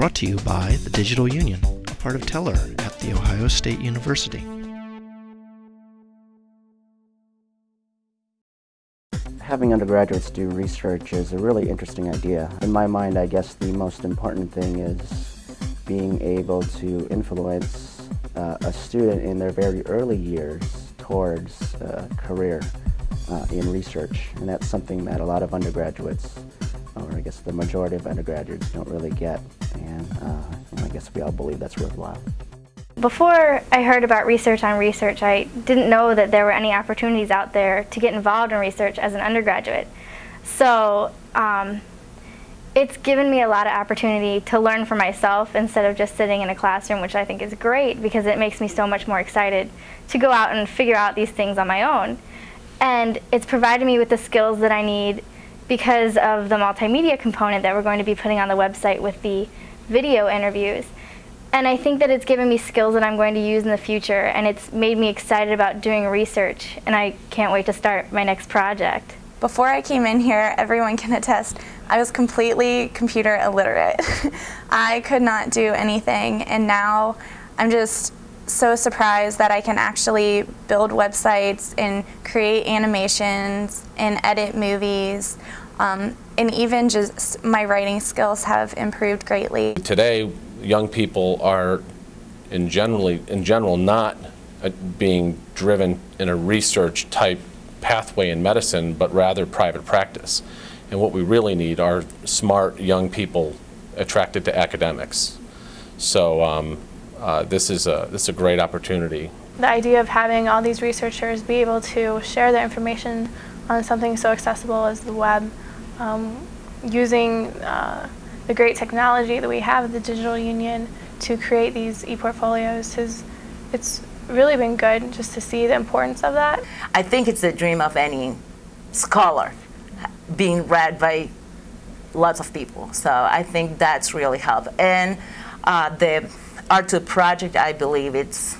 Brought to you by the Digital Union, a part of TELR at The Ohio State University. Having undergraduates do research is a really interesting idea. In my mind, I guess the most important thing is being able to influence uh, a student in their very early years towards a career uh, in research. And that's something that a lot of undergraduates, or I guess the majority of undergraduates, don't really get. And, uh, I guess we all believe that's worthwhile. Before I heard about research on research, I didn't know that there were any opportunities out there to get involved in research as an undergraduate. So um, it's given me a lot of opportunity to learn for myself instead of just sitting in a classroom, which I think is great because it makes me so much more excited to go out and figure out these things on my own. And it's provided me with the skills that I need because of the multimedia component that we're going to be putting on the website with the video interviews. And I think that it's given me skills that I'm going to use in the future, and it's made me excited about doing research, and I can't wait to start my next project. Before I came in here, everyone can attest, I was completely computer illiterate. I could not do anything, and now I'm just so surprised that I can actually build websites and create animations and edit movies. Um, and even just my writing skills have improved greatly. Today, young people are in generally in general not uh, being driven in a research type pathway in medicine, but rather private practice. And what we really need are smart young people attracted to academics. So um, uh, this is a this is a great opportunity. The idea of having all these researchers be able to share their information on something so accessible as the web, um, using uh, the great technology that we have at the Digital Union to create these e-portfolios has it's really been good just to see the importance of that. I think it's the dream of any scholar being read by lots of people. So I think that's really helped. And uh, the R2 project, I believe it's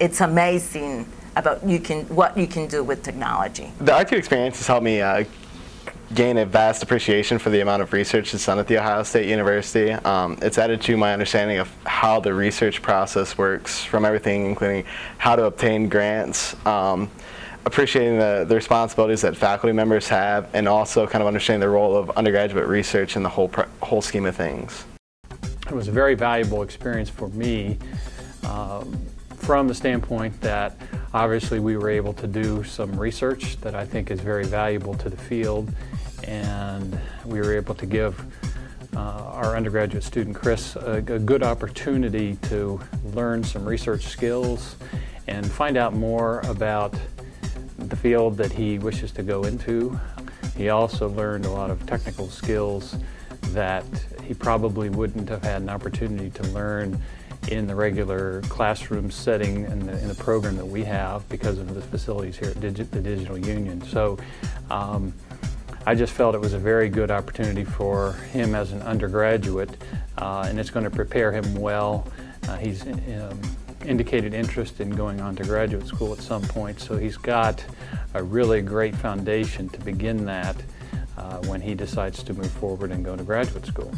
it's amazing about you can what you can do with technology. The R2 experience has helped me uh, gain a vast appreciation for the amount of research that's done at The Ohio State University. Um, it's added to my understanding of how the research process works, from everything including how to obtain grants, um, appreciating the, the, responsibilities that faculty members have, and also kind of understanding the role of undergraduate research in the whole, whole scheme of things. It was a very valuable experience for me. Um, from the standpoint that obviously we were able to do some research that I think is very valuable to the field and we were able to give uh, our undergraduate student Chris a, a, good opportunity to learn some research skills and find out more about the field that he wishes to go into. He also learned a lot of technical skills that he probably wouldn't have had an opportunity to learn in the regular classroom setting in the, in the program that we have because of the facilities here at Digi the Digital Union. So um, I just felt it was a very good opportunity for him as an undergraduate, uh, and it's going to prepare him well. Uh, he's um, indicated interest in going on to graduate school at some point, so he's got a really great foundation to begin that Uh, when he decides to move forward and go to graduate school.